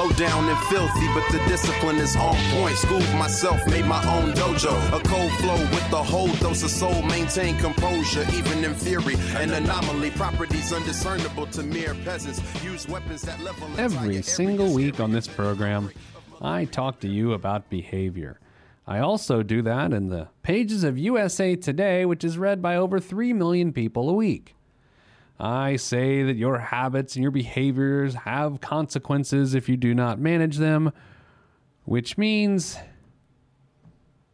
Low down and filthy, but the discipline is on point. Schooled myself, made my own dojo. A cold flow with the whole dose of soul. Maintain composure, even in fury. An anomaly, properties undiscernible to mere peasants. Use weapons that level Every single week on this program, I talk to you about behavior. I also do that in the pages of USA Today, which is read by over 3 million people a week. I say that your habits and your behaviors have consequences if you do not manage them, which means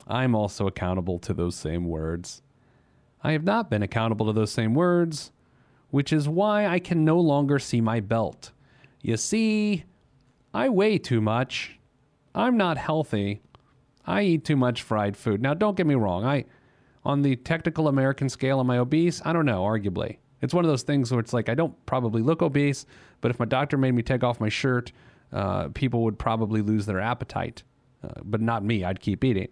I'm also accountable to those same words. I have not been accountable to those same words, which is why I can no longer see my belt. You see, I weigh too much. I'm not healthy. I eat too much fried food. Now, don't get me wrong. I, on the technical American scale, am I obese? I don't know, arguably. It's one of those things where it's like I don't probably look obese, but if my doctor made me take off my shirt, uh, people would probably lose their appetite. Uh, but not me. I'd keep eating.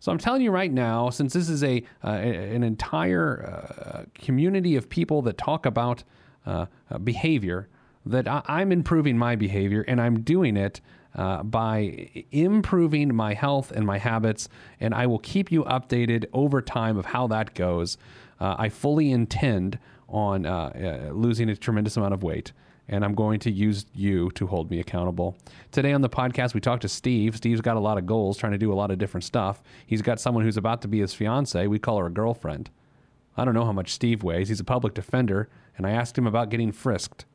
So I'm telling you right now, since this is a uh, an entire uh, community of people that talk about uh, uh, behavior, that I- I'm improving my behavior, and I'm doing it uh, by improving my health and my habits, and I will keep you updated over time of how that goes. Uh, I fully intend on uh, uh, losing a tremendous amount of weight, and I'm going to use you to hold me accountable. Today on the podcast, we talked to Steve. Steve's got a lot of goals, trying to do a lot of different stuff. He's got someone who's about to be his fiance. We call her a girlfriend. I don't know how much Steve weighs. He's a public defender, and I asked him about getting frisked.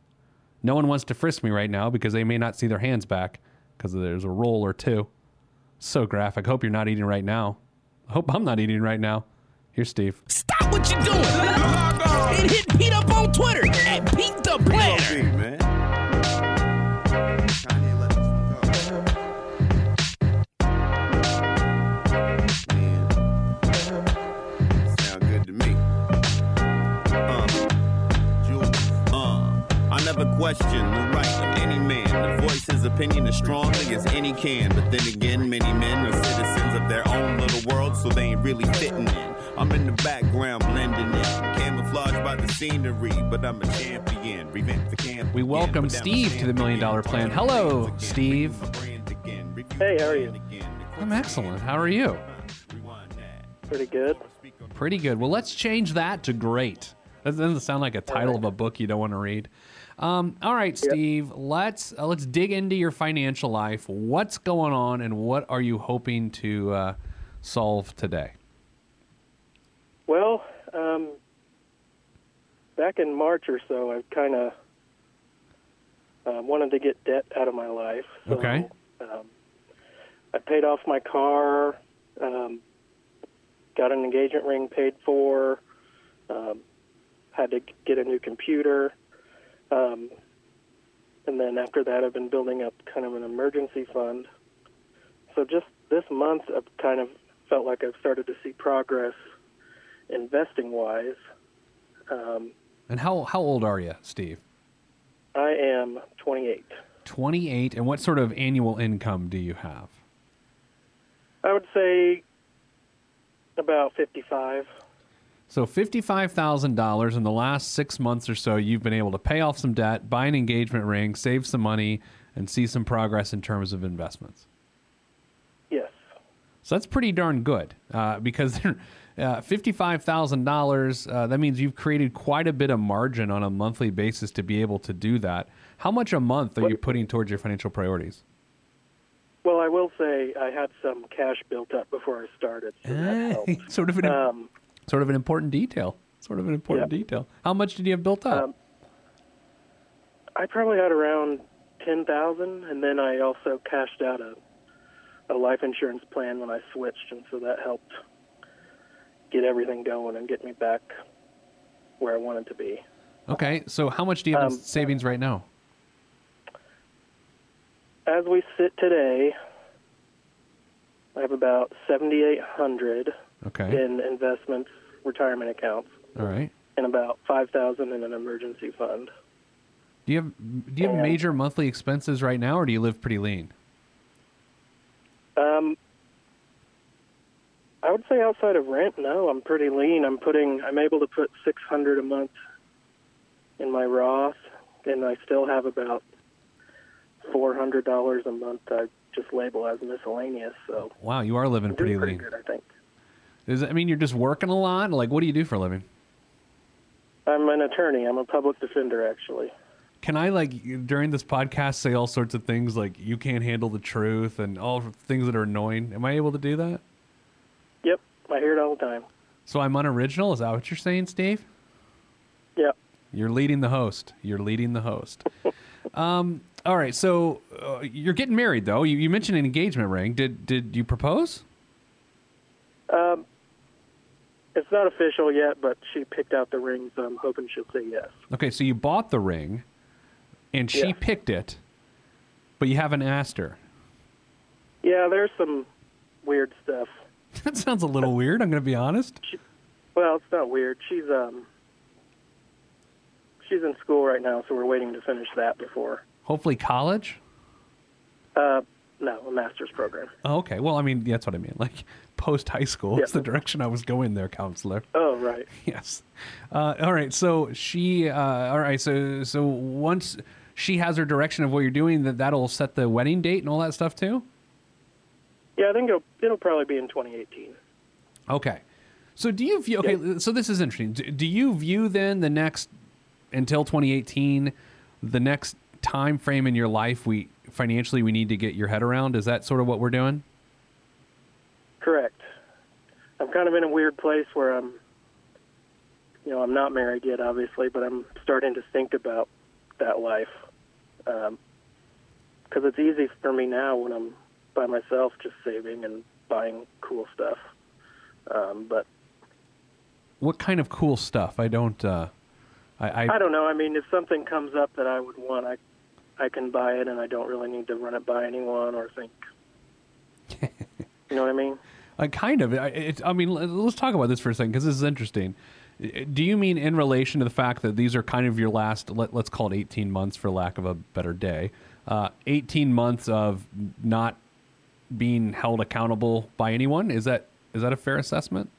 No one wants to frisk me right now because they may not see their hands back because there's a roll or two. So graphic. Hope you're not eating right now. Hope I'm not eating right now. Here's Steve. Stop what you're doing. Can. But then again, many men are citizens of their own little world, so they ain't really fitting in. I'm in the background blending in, camouflaged by the scenery, but I'm a champion. Revamp the camp. We welcome Steve to the Million Dollar Plan. Hello, Steve. Hey, how are you? I'm excellent. How are you? Pretty good. Pretty good. Well, let's change that to great. That doesn't sound like a title of a book you don't want to read. Um, all right, Steve. Let's uh, let's dig into your financial life. What's going on, and what are you hoping to uh, solve today? Well, um, back in March or so, I kind of uh, wanted to get debt out of my life. So, Okay. Um, I paid off my car, um, got an engagement ring paid for, um, had to get a new computer. Um, and then after that, I've been building up kind of an emergency fund. So just this month, I've kind of felt like I've started to see progress investing wise. Um, And how how old are you, Steve? I am 28. 28. And what sort of annual income do you have? I would say about 55. So $55,000 in the last six months or so, you've been able to pay off some debt, buy an engagement ring, save some money, and see some progress in terms of investments. Yes. So that's pretty darn good uh, because uh, $55,000, uh, that means you've created quite a bit of margin on a monthly basis to be able to do that. How much a month are you putting towards your financial priorities? Well, I will say I had some cash built up before I started, so that helped. sort of an Um, sort of an important detail. Sort of an important Yeah. detail. How much did you have built up? Um, I probably had around 10,000 and then I also cashed out a a life insurance plan when I switched and so that helped get everything going and get me back where I wanted to be. okay, so how much do you have in um, savings right now? As we sit today, I have about 7,800 Okay. in investments, retirement accounts, All right. and about 5,000 in an emergency fund. Do you have do you have And- major monthly expenses right now, or do you live pretty lean? Um, I would say outside of rent, no, I'm pretty lean. I'm putting, I'm able to put 600 a month in my Roth, and I still have about $400 a month. I just label as miscellaneous. So Wow, you are living pretty pretty lean. good, I think. Does that mean you're just working a lot? Like, what do you do for a living? I'm an attorney. I'm a public defender, actually. Can I like during this podcast say all sorts of things like you can't handle the truth and all things that are annoying? Am I able to do that? Yep, I hear it all the time. So I'm unoriginal. Is that what you're saying, Steve? Yep. You're leading the host. You're leading the host. um, all right. So uh, you're getting married, though. You, you mentioned an engagement ring. Did did you propose? Um, it's not official yet, but she picked out the ring, so I'm hoping she'll say yes. Okay. So you bought the ring, and she Yeah. picked it, but you haven't asked her. Yeah, there's some weird stuff. That sounds a little weird. I'm going to be honest. Well, it's not weird. She's um she's in school right now, so we're waiting to finish that before. Hopefully, college. Uh, no, a master's program. Oh, okay. Well, I mean, that's what I mean. Like post high school Yeah. is the direction I was going there, counselor. Oh, right. Yes. Uh, all right. So she. Uh, all right. So so once she has her direction of what you're doing, that that'll set the wedding date and all that stuff too. Yeah, I think it'll it'll probably be in 2018. Okay. So do you view? Okay. So this is interesting. Do, do you view then the next until 2018, the next time frame in your life we financially we need to get your head around? Is that sort of what we're doing? Correct. I'm kind of in a weird place where I'm, you know, I'm not married yet, obviously, but I'm starting to think about that life. Because it's easy for me now when I'm by myself, just saving and buying cool stuff. Um, but What kind of cool stuff? I don't. Uh, I, I I don't know. I mean, if something comes up that I would want, I I can buy it, and I don't really need to run it by anyone or think. you know what I mean? I kind of. I, it, I mean, let's talk about this for a second because this is interesting. Do you mean in relation to the fact that these are kind of your last, let, let's call it 18 months for lack of a better day, uh, 18 months of not being held accountable by anyone? Is that is that a fair assessment?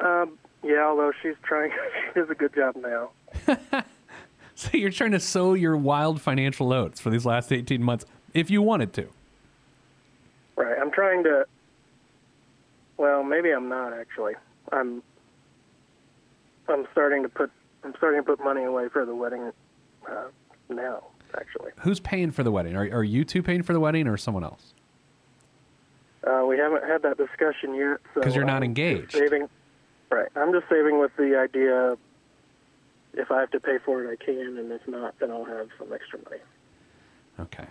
Um, yeah. Although she's trying, she does a good job now. So you're trying to sow your wild financial oats for these last 18 months if you wanted to. Right. I'm trying to. Well, maybe I'm not actually. I'm. I'm starting to put. I'm starting to put money away for the wedding uh, now. Actually, Who's paying for the wedding? Are, are you two paying for the wedding or someone else? uh, we haven't had that discussion yet. so 'Cause you're not I'm engaged. Saving. Right. I'm just saving with the idea. If I have to pay for it, I can, and if not, then I'll have some extra money. Okay.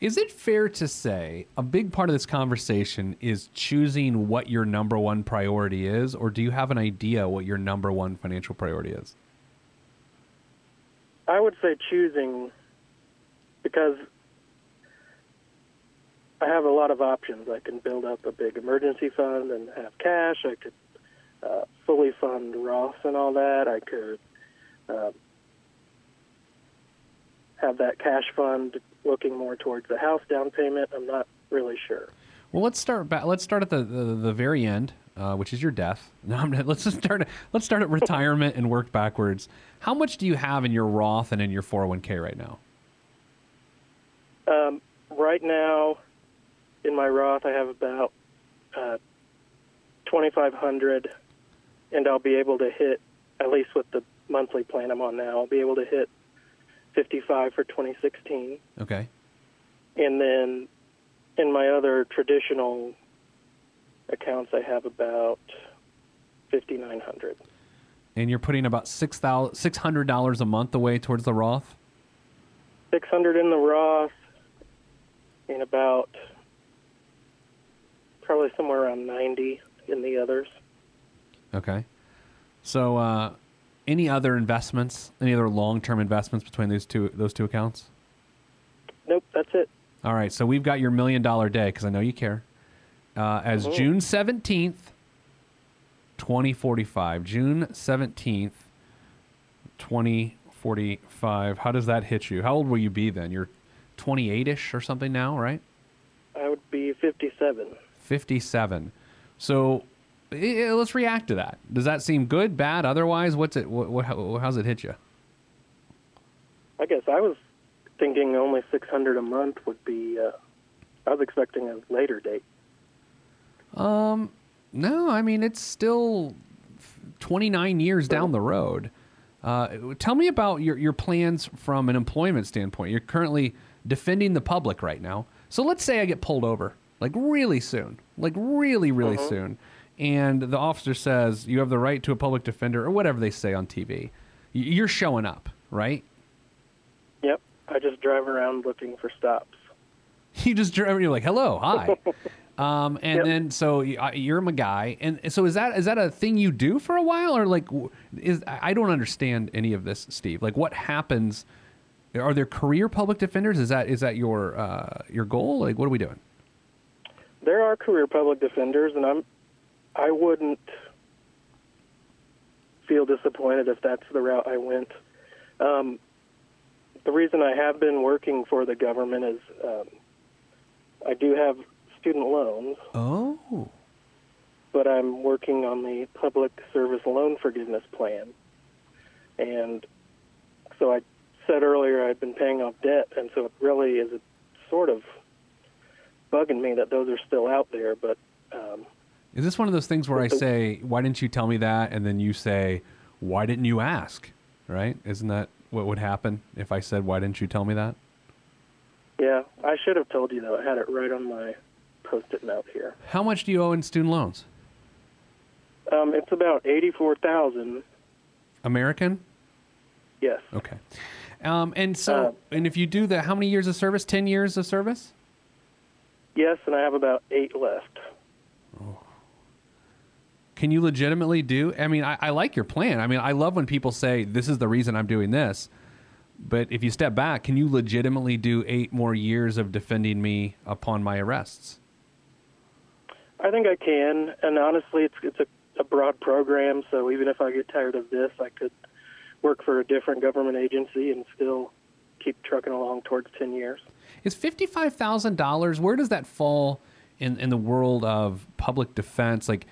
Is it fair to say a big part of this conversation is choosing what your number one priority is, or do you have an idea what your number one financial priority is? I would say choosing because I have a lot of options. I can build up a big emergency fund and have cash. I could uh, fully fund Roth and all that. I could uh, have that cash fund looking more towards the house down payment. I'm not really sure. Well, let's start back. Let's start at the the, the very end, uh, which is your death. No, I'm not, let's just start. Let's start at retirement and work backwards. How much do you have in your Roth and in your 401k right now? Um, right now, in my Roth, I have about uh, 2,500, and I'll be able to hit, at least with the monthly plan I'm on now, I'll be able to hit 55 for 2016. Okay. And then in my other traditional accounts, I have about 5,900. And you're putting about six thousand six hundred dollars a month away towards the Roth. 600 in the Roth, and about probably somewhere around 90 in the others. Okay. So, uh, any other investments? Any other long-term investments between those two those two accounts? Nope, that's it. All right. So we've got your million dollar day because I know you care. Uh, as Mhm. June seventeenth, twenty forty five. June seventeenth, twenty forty five. How does that hit you? How old will you be then? You're 28 ish or something now, right? I would be 57. 57. So eh, let's react to that. Does that seem good, bad, otherwise? What's it? What, what, how, how's it hit you? I guess I was thinking only 600 a month would be. Uh, I was expecting a later date. Um, no, I mean it's still 29 years down the road. Uh, tell me about your your plans from an employment standpoint. You're currently defending the public right now. So let's say I get pulled over, like really soon, like really, really soon, and the officer says you have the right to a public defender or whatever they say on TV. You're showing up, right? Yep. I just drive around looking for stops. you just drive. You're like, hello, hi. Um, and Yep. then so you're a guy, and so is that is that a thing you do for a while, or like is I I don't understand any of this, Steve. Like, what happens? Are there career public defenders? Is that is that your uh, your goal? Like, what are we doing? There are career public defenders, and I'm. I wouldn't feel disappointed if that's the route I went. Um, the reason I have been working for the government is um, I do have student loans, Oh, but I'm working on the public service loan forgiveness plan. And so I said earlier I'd been paying off debt, and so it really is sort of bugging me that those are still out there. But um, is this one of those things where I say, "Why didn't you tell me that?" and then you say, "Why didn't you ask?" Right? Isn't that what would happen if I said, "Why didn't you tell me that?" yeah, I should have told you though. I had it right on my post-it note here. How much do you owe in student loans? Um, it's about eighty-four thousand. American? Yes. Okay. Um, and so, Uh, and if you do that, how many years of service? Ten years of service? Yes, and I have about eight left. Can you legitimately do? I mean, I, I like your plan. I mean, I love when people say this is the reason I'm doing this. But if you step back, can you legitimately do eight more years of defending me upon my arrests? I think I can, and honestly, it's it's a, a broad program. So even if I get tired of this, I could work for a different government agency and still keep trucking along towards ten years. Is fifty-five thousand dollars? Where does that fall in in the world of public defense? Like,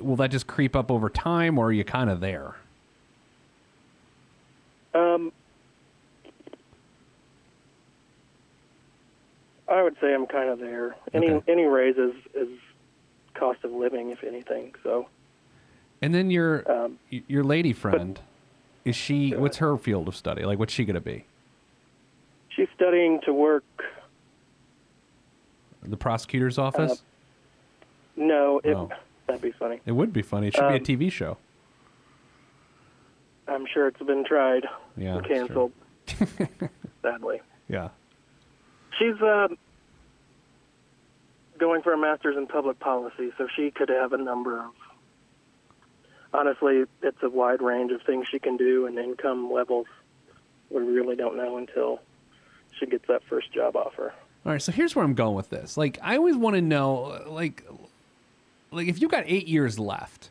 will that just creep up over time, or are you kind of there? Um, I would say I'm kind of there. Any Okay. any raise is, is cost of living, if anything. So And then your Um, your lady friend, is she? What's her field of study? Like, what's she going to be? she's studying to work. The prosecutor's office? No, it, Oh. That'd be funny. it would be funny. It should be a um, TV show. I'm sure it's been tried Yeah, and canceled. sadly. Yeah. She's uh, going for a master's in public policy, so she could have a number of. Honestly, it's a wide range of things she can do, and income levels we really don't know until she gets that first job offer. All right. So here's where I'm going with this. Like, I always want to know, like, like if you've got eight years left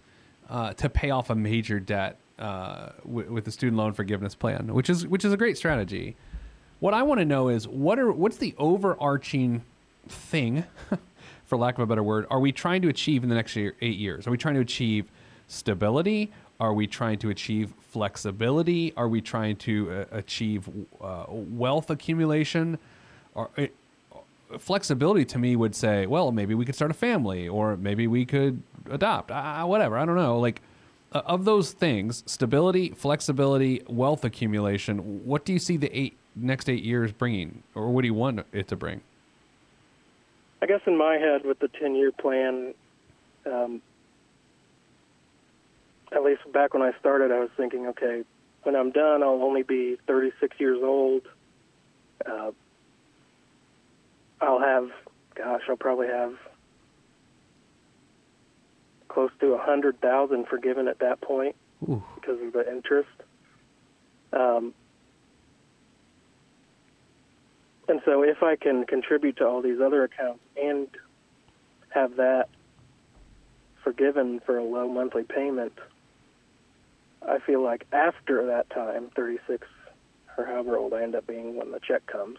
uh, to pay off a major debt uh, with, with the student loan forgiveness plan, which is which is a great strategy. What I want to know is what are what's the overarching thing, for lack of a better word, are we trying to achieve in the next year, eight years? Are we trying to achieve stability? Are we trying to achieve flexibility? Are we trying to uh, achieve uh, wealth accumulation? It, flexibility to me would say, well, maybe we could start a family, or maybe we could adopt, uh, whatever. I don't know. Like uh, of those things, stability, flexibility, wealth accumulation. What do you see the eight next eight years bringing, or what do you want it to bring? I guess in my head, with the 10 year plan, um, at least back when I started, I was thinking, okay, when I'm done, I'll only be 36 years old. Uh, I'll have, gosh, I'll probably have close to a hundred thousand forgiven at that point Ooh. because of the interest. Um, and so, if I can contribute to all these other accounts and have that forgiven for a low monthly payment, I feel like after that time, 36 or however old I end up being when the check comes,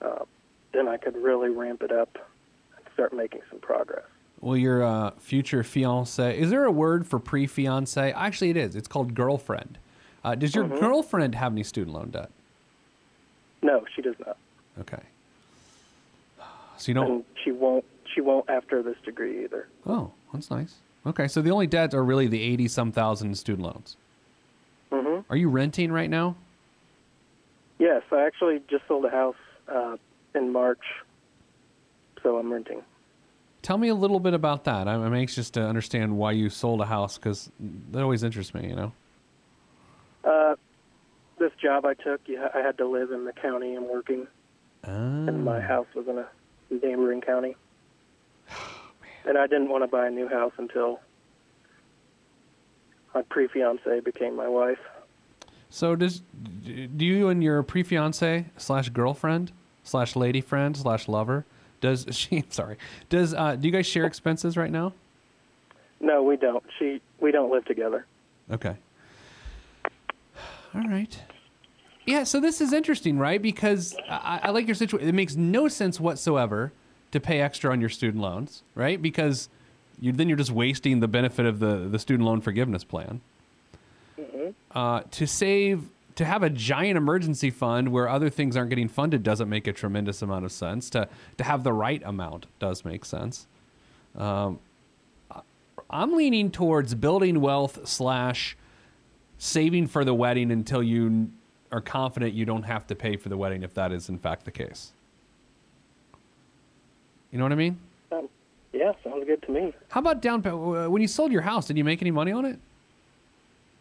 uh, then I could really ramp it up and start making some progress. Well, your uh, future fiance, is there a word for pre fiance? Actually, it is. It's called girlfriend. Uh, does your girlfriend have any student loan debt? No, she does not, Okay. So you don't. and she won't. She won't after this degree either. Oh, that's nice. Okay, so the only debts are really the 80 some thousand student loans. hmm Are you renting right now? Yes, I actually just sold a house uh, in March, so I'm renting. Tell me a little bit about that. I'm, I'm anxious to understand why you sold a house because that always interests me, you know? Uh, this job I took, ha- I had to live in the county I'm working, and my house was in a neighboring county. and I didn't want to buy a new house until my pre-fiance became my wife. So does do you and your pre fiance slash girlfriend slash lady friend slash lover does she sorry does uh, do you guys share expenses right now? No, we don't. She, we don't live together. Okay. All right. Yeah, so this is interesting, right? Because I, I like your situation. It makes no sense whatsoever to pay extra on your student loans, right? Because you then you're just wasting the benefit of the the student loan forgiveness plan. Uh, to save to have a giant emergency fund where other things aren't getting funded doesn't make a tremendous amount of sense. To to have the right amount does make sense. Um, I'm leaning towards building wealth slash saving for the wedding until you are confident you don't have to pay for the wedding if that is in fact the case. You know what I mean? Um, yeah, sounds good to me. How about down payment? When you sold your house, did you make any money on it?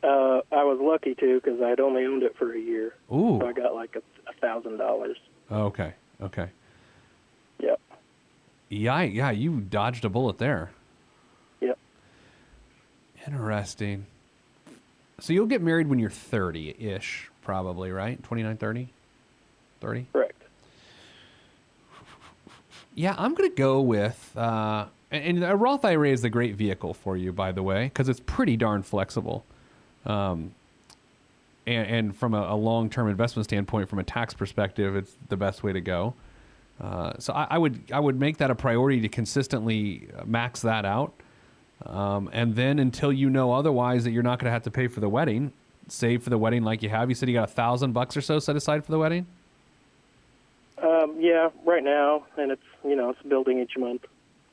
Uh, I was lucky too because I'd only owned it for a year, Ooh. so I got like a, thousand dollars. Okay. Okay. Yep. Yeah, yeah, you dodged a bullet there. Yep. Interesting. So you'll get married when you're 30-ish, probably, right? 29, 30? 30? Correct. Yeah, I'm going to go with, uh, and, and a Roth IRA is the great vehicle for you, by the way, because it's pretty darn flexible. Um, and, and from a, a long-term investment standpoint, from a tax perspective, it's the best way to go. Uh, so I, I would I would make that a priority to consistently max that out, um, and then until you know otherwise that you're not going to have to pay for the wedding, save for the wedding like you have. You said you got a thousand bucks or so set aside for the wedding. Um, yeah, right now, and it's you know it's building each month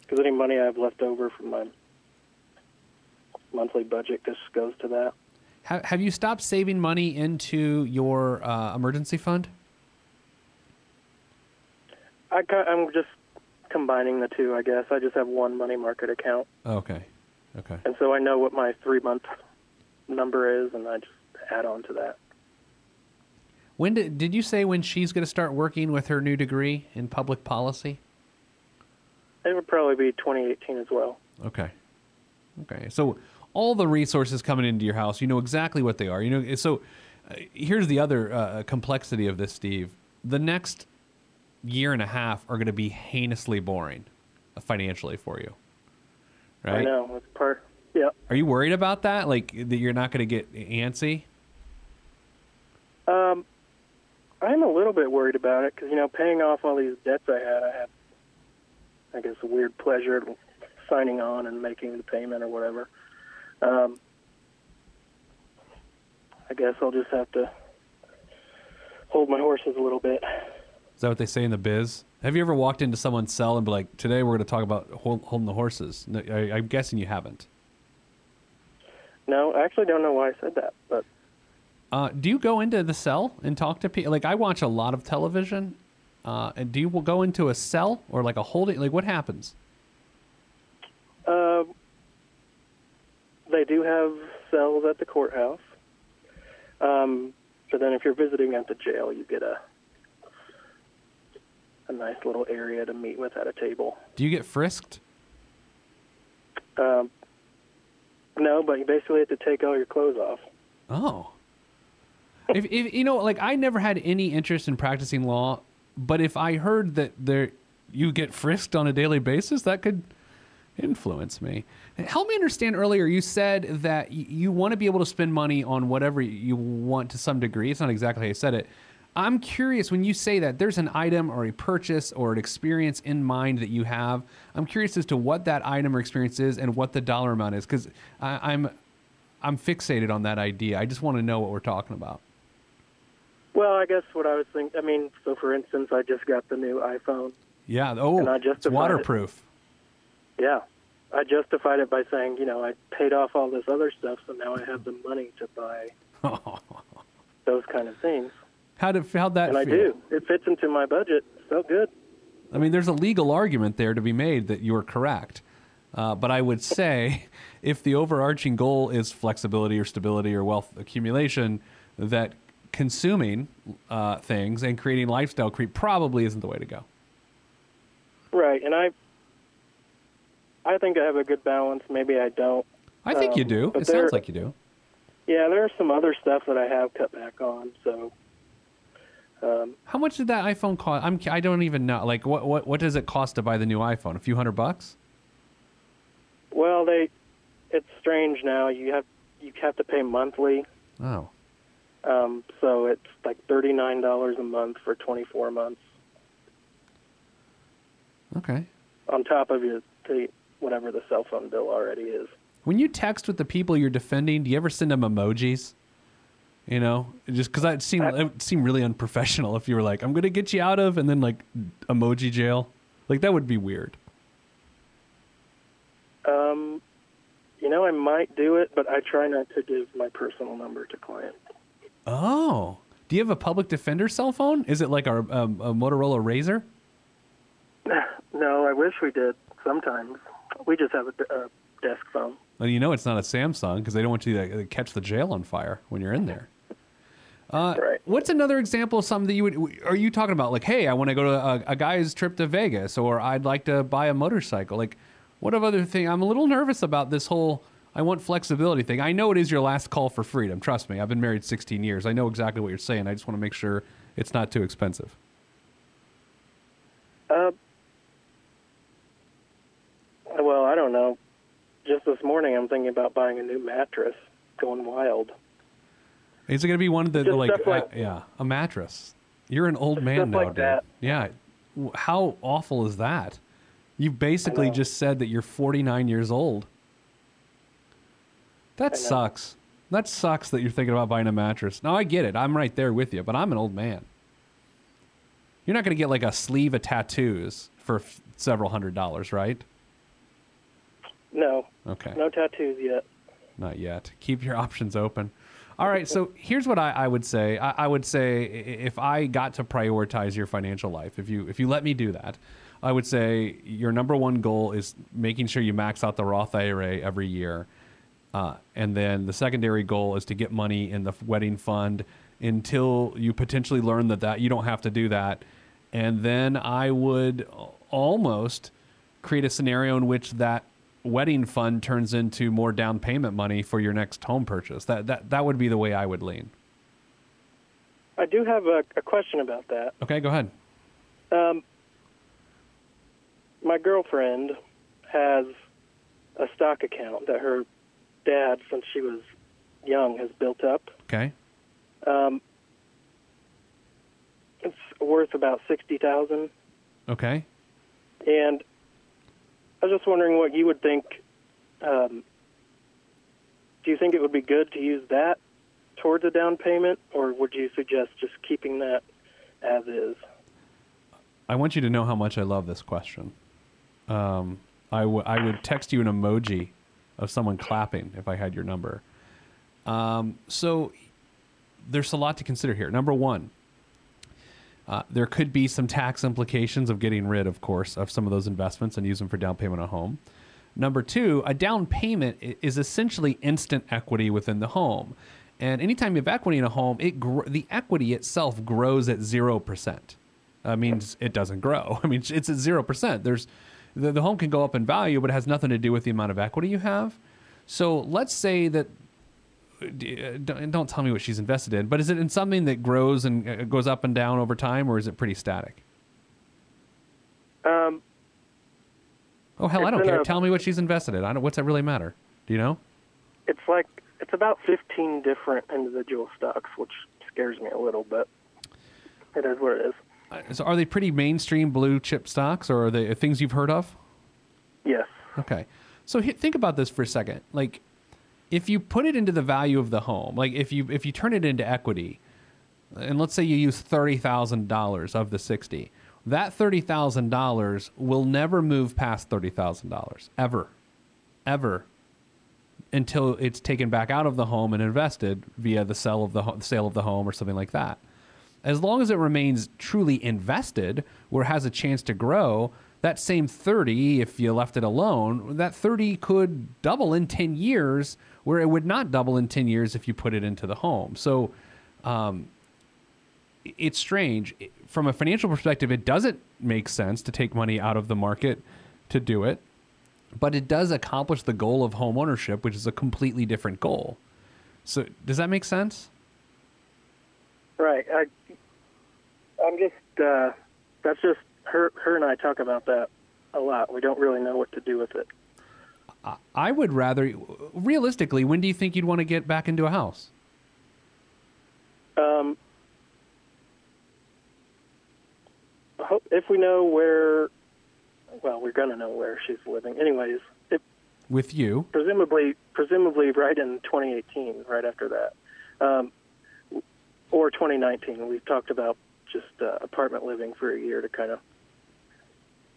because any money I have left over from my monthly budget just goes to that. Have, have you stopped saving money into your uh, emergency fund? I, I'm just combining the two, I guess. I just have one money market account, Okay, okay. and so I know what my three month number is, and I just add on to that. When did did you say when she's going to start working with her new degree in public policy? It would probably be 2018 as well. Okay. Okay. So all the resources coming into your house, you know exactly what they are. You know. So uh, here's the other uh, complexity of this, Steve. The next year and a half are going to be heinously boring uh, financially for you. Right? I know it's part. Yeah. Are you worried about that? Like that you're not going to get antsy? Um, I'm a little bit worried about it because you know, paying off all these debts I had, I had, I guess, a weird pleasure signing on and making the payment or whatever. Um, I guess I'll just have to hold my horses a little bit. Is that what they say in the biz? Have you ever walked into someone's cell and be like, "Today we're going to talk about hold, holding the horses"? No, I, I'm guessing you haven't. No, I actually don't know why I said that, but Uh, do you go into the cell and talk to people? Like I watch a lot of television. Uh, and do you go into a cell or like a holding? Like what happens? uh, they do have cells at the courthouse. Um, but then if you're visiting at the jail, you get a a nice little area to meet with at a table. Do you get frisked? Um, no, but you basically have to take all your clothes off. Oh. if, if you know, like I never had any interest in practicing law, but if I heard that there you get frisked on a daily basis, that could influence me. Help me understand earlier, you said that you want to be able to spend money on whatever you want to some degree. It's not exactly how you said it. I'm curious when you say that there's an item or a purchase or an experience in mind that you have. I'm curious as to what that item or experience is and what the dollar amount is because I'm I'm fixated on that idea. I just want to know what we're talking about. Well, I guess what I was thinking. I mean, so for instance, I just got the new iPhone. Yeah. Oh, And I it's justified it. Yeah, I justified it by saying, you know, I paid off all this other stuff, so now I have the money to buy those kind of things, How did how'd that and I do. It fits into my budget. So good. I mean, there's a legal argument there to be made that you're correct. Uh, but I would say if the overarching goal is flexibility or stability or wealth accumulation, that consuming uh, things and creating lifestyle creep probably isn't the way to go. Right, and I, I think I have a good balance. Maybe I don't. I think you Um, do. It there- sounds like you do. Yeah, there's some other stuff that I have cut back on. So, um, How much did that iPhone cost? I'm, I don't even know. Like, what, what, what does it cost to buy the new iPhone? A few hundred bucks? well, they, it's strange now. You have you have to pay monthly. Oh. Um, so it's like thirty nine dollars a month for twenty four months Okay. on top of your the whatever the cell phone bill already is. When you text with the people you're defending, do you ever send them emojis? You know, just because it seemed it would seem really unprofessional if you were like, "I'm going to get you out of," and then like emoji jail. Like that would be weird. Um, you know, I might do it, but I try not to give my personal number to clients. Oh, do you have a public defender cell phone? Is it like our um, a Motorola Razr? No, I wish we did. Sometimes we just have a desk phone. Well, you know it's not a Samsung because they don't want you to uh, catch the jail on fire when you're in there. Uh, Right. What's another example of something that you would? Are you talking about like, hey, I want to go to a, a guy's trip to Vegas, or I'd like to buy a motorcycle? Like, what of other thing? I'm a little nervous about this whole I want flexibility thing. I know it is your last call for freedom. Trust me, I've been married 16 years. I know exactly what you're saying. I just want to make sure it's not too expensive. Uh, well, I don't know. Just this morning, I'm thinking about buying a new mattress. Going wild. Is it going to be one that Just like, stuff like- uh, yeah, a mattress? You're an old man stuff now, like dude. that. Yeah. W- How awful is that? You basically just said that you're 49 years old. That sucks. That sucks that you're thinking about buying a mattress. Now I get it. I'm right there with you, but I'm an old man. You're not going to get like a sleeve of tattoos for f- several hundred dollars, right? No, Okay. no tattoos yet. Not yet. Keep your options open. All right. So here's what I, I would say. I, I would say if I got to prioritize your financial life, if you if you let me do that, I would say your number one goal is making sure you max out the Roth IRA every year, uh, and then the secondary goal is to get money in the wedding fund until you potentially learn that that you don't have to do that, and then I would almost create a scenario in which that wedding fund turns into more down payment money for your next home purchase. That that that would be the way I would lean. I do have a, a question about that. Okay, go ahead. Um, my girlfriend has a stock account that her dad, since she was young, has built up. Okay. Um, it's worth about sixty thousand, Okay. and I was just wondering what you would think. Um, do you think it would be good to use that towards a down payment, or would you suggest just keeping that as is? I want you to know how much I love this question. Um, I w- I would text you an emoji of someone clapping if I had your number. Um, so there's a lot to consider here. Number one, uh, there could be some tax implications of getting rid, of course, of some of those investments and use them for down payment on a home. Number two, a down payment is essentially instant equity within the home. And anytime you have equity in a home, it gr- the equity itself grows at 0%. That means it doesn't grow. I mean, it's at 0%. There's, the, the home can go up in value, but it has nothing to do with the amount of equity you have. So let's say that don't, don't tell me what she's invested in, but is it in something that grows and uh, goes up and down over time, or is it pretty static? Um, Oh hell, I don't care. a- Tell me what she's invested in. I don't. What's that really matter? Do you know? It's like it's about 15 different individual stocks, which scares me a little, but it is what it is. Uh, So are they pretty mainstream blue chip stocks, or are they things you've heard of? Yes. Okay. So think about this for a second. Like, if you put it into the value of the home, like if you if you turn it into equity, and let's say you use thirty thousand dollars of the sixty, that thirty thousand dollars will never move past thirty thousand dollars ever, ever, until it's taken back out of the home and invested via the sale of the ho- sale of the home or something like that. As long as it remains truly invested, where it has a chance to grow, that same 30, if you left it alone, that 30 could double in 10 years, where it would not double in 10 years if you put it into the home. So um, it's strange. From a financial perspective, it doesn't make sense to take money out of the market to do it, but it does accomplish the goal of home ownership, which is a completely different goal. So does that make sense? Right. I, I'm just. Uh, that's just her. Her and I talk about that a lot. We don't really know what to do with it. I would rather, realistically, when do you think you'd want to get back into a house? Um, hope if we know where. Well, we're gonna know where she's living, anyways. It, With you? presumably, presumably, right in 2018, right after that, um, or 2019. We've talked about just uh, apartment living for a year to kind of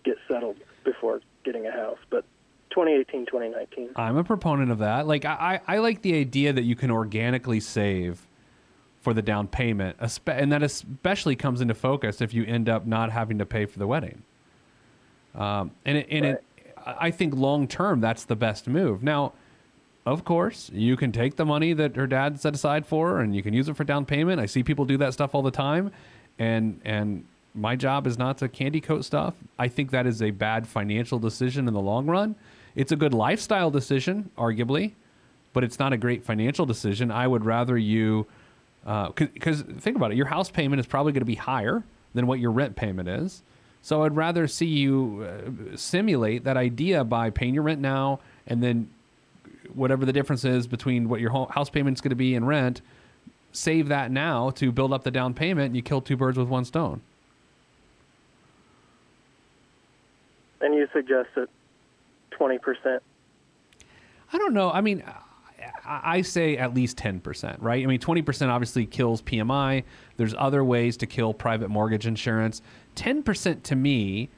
get settled before getting a house, but 2018, 2019. I'm a proponent of that. Like I, I like the idea that you can organically save for the down payment, and that especially comes into focus if you end up not having to pay for the wedding. Um, and it, and it, I think long term that's the best move. Now, of course, you can take the money that her dad set aside for, her and you can use it for down payment. I see people do that stuff all the time, and and my job is not to candy coat stuff. I think that is a bad financial decision in the long run. It's a good lifestyle decision, arguably, but it's not a great financial decision. I would rather you, because think about it, your house payment is probably going to be higher than what your rent payment is. So I'd rather see you uh, simulate that idea by paying your rent now and then whatever the difference is between what your house payment is going to be and rent, save that now to build up the down payment and you kill two birds with one stone. And you suggested 20%. I don't know. I mean, I say at least 10%, right? I mean, 20% obviously kills PMI. There's other ways to kill private mortgage insurance. 10% to me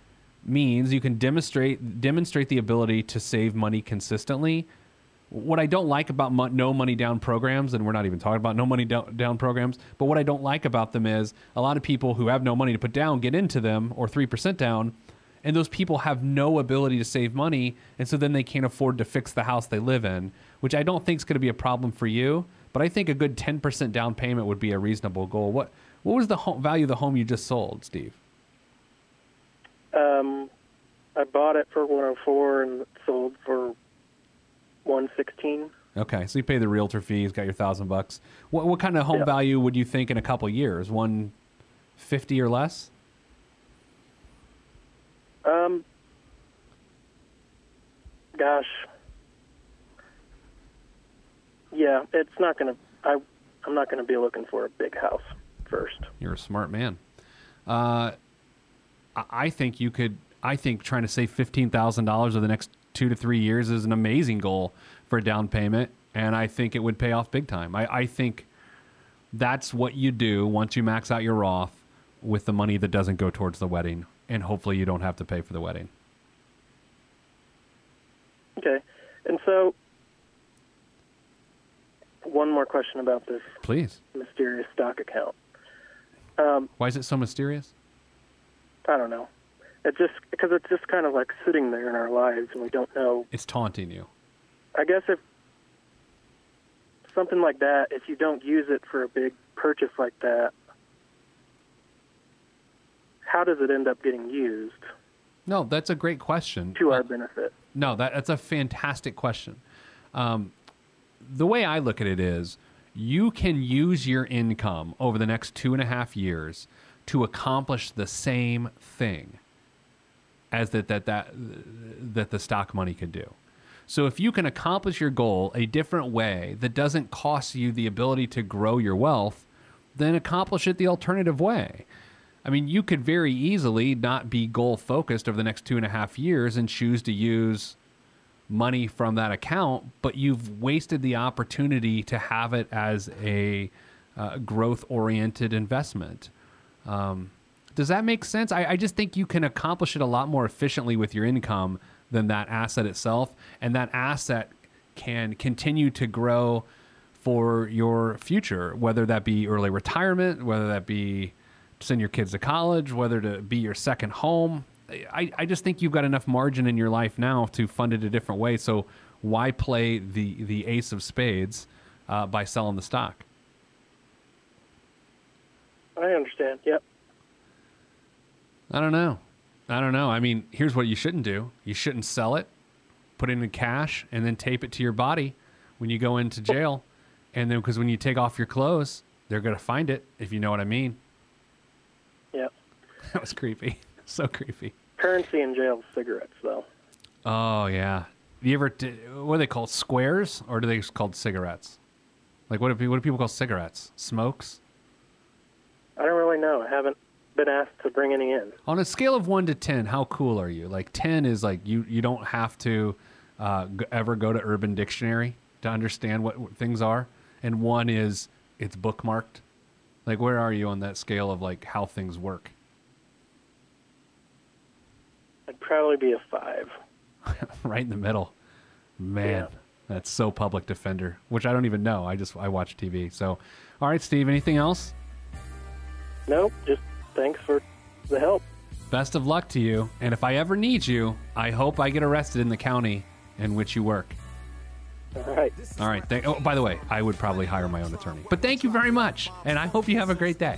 means you can demonstrate demonstrate the ability to save money consistently. What I don't like about mo- no money down programs, and we're not even talking about no money down, down programs, but what I don't like about them is a lot of people who have no money to put down get into them or 3% down, and those people have no ability to save money, and so then they can't afford to fix the house they live in, which I don't think is going to be a problem for you. But I think a good 10% down payment would be a reasonable goal. What what was the home, value of the home you just sold, Steve? Um, I bought it for 104 and sold for 116. Okay, so you pay the realtor fees, got your thousand bucks. What what kind of home Yeah. value would you think in a couple years? One fifty or less? Um, gosh, yeah, it's not gonna. I I'm not gonna be looking for a big house first. You're a smart man. Uh, I- I think you could. I think trying to save fifteen thousand dollars over the next two to three years is an amazing goal for a down payment, and I think it would pay off big time. I, I think that's what you do once you max out your Roth with the money that doesn't go towards the wedding, and hopefully you don't have to pay for the wedding. Okay, and so one more question about this Please. mysterious stock account. Um, Why is it so mysterious? I don't know. It just because it's just kind of like sitting there in our lives, and we don't know. It's taunting you. I guess if something like that, if you don't use it for a big purchase like that, how does it end up getting used No, that's a great question. to Uh, our benefit? No, that, that's a fantastic question. Um, the way I look at it is you can use your income over the next two and a half years to accomplish the same thing as that that that that the stock money could do. So if you can accomplish your goal a different way that doesn't cost you the ability to grow your wealth, then accomplish it the alternative way. I mean, you could very easily not be goal focused over the next two and a half years and choose to use money from that account, but you've wasted the opportunity to have it as a uh, growth oriented investment. Um, does that make sense? I, I just think you can accomplish it a lot more efficiently with your income than that asset itself. And that asset can continue to grow for your future, whether that be early retirement, whether that be send your kids to college, whether to be your second home. I, I just think you've got enough margin in your life now to fund it a different way. So why play the, the ace of spades uh, by selling the stock? I understand. Yep. I don't know. I don't know. I mean, here's what you shouldn't do you shouldn't sell it, put it in cash, and then tape it to your body when you go into jail. And then, because when you take off your clothes, they're going to find it, if you know what I mean. That was creepy. So creepy. Currency in jail cigarettes, though. Oh, yeah. You ever, d- what are they called? Squares? Or do they just called cigarettes? Like, what do, what do people call cigarettes? Smokes? I don't really know. I haven't been asked to bring any in. On a scale of one to ten, how cool are you? Like ten is like you you don't have to uh, g- ever go to Urban Dictionary to understand what, what things are, and one is it's bookmarked. Like where are you on that scale of like how things work? I'd probably be a five. right in the middle. Man, Yeah. that's so public defender, which I don't even know. I just I watch TV. So, all right, Steve. Anything else? Nope. Just thanks for the help. Best of luck to you. And if I ever need you, I hope I get arrested in the county in which you work. All right. All right. Thank, oh, by the way, I would probably hire my own attorney. But thank you very much, and I hope you have a great day.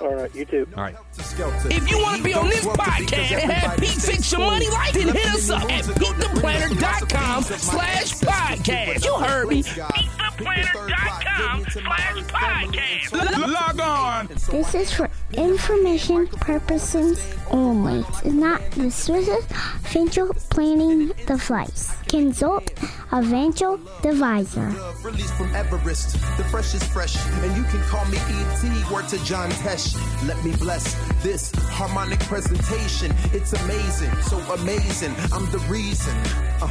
All right. You too. All right. If you want to be on this podcast and have Pete fix your money life, then hit us up at PeteThePlanner.com slash podcast. You heard me. PeteThePlanner.com slash podcast. Log on. This is for information purposes only. It's not the Swiss financial planning device. Consult a financial advisor. Released from Everest, the fresh is fresh, and you can call me ET. Word to John Tesh. Let me bless this harmonic presentation. It's amazing, so amazing. I'm the reason. Uh,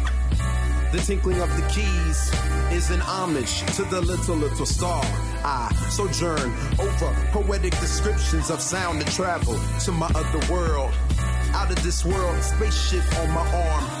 The tinkling of the keys is an homage to the little, little star. I sojourn over poetic descriptions of sound and travel to my other world. Out of this world, spaceship on my arm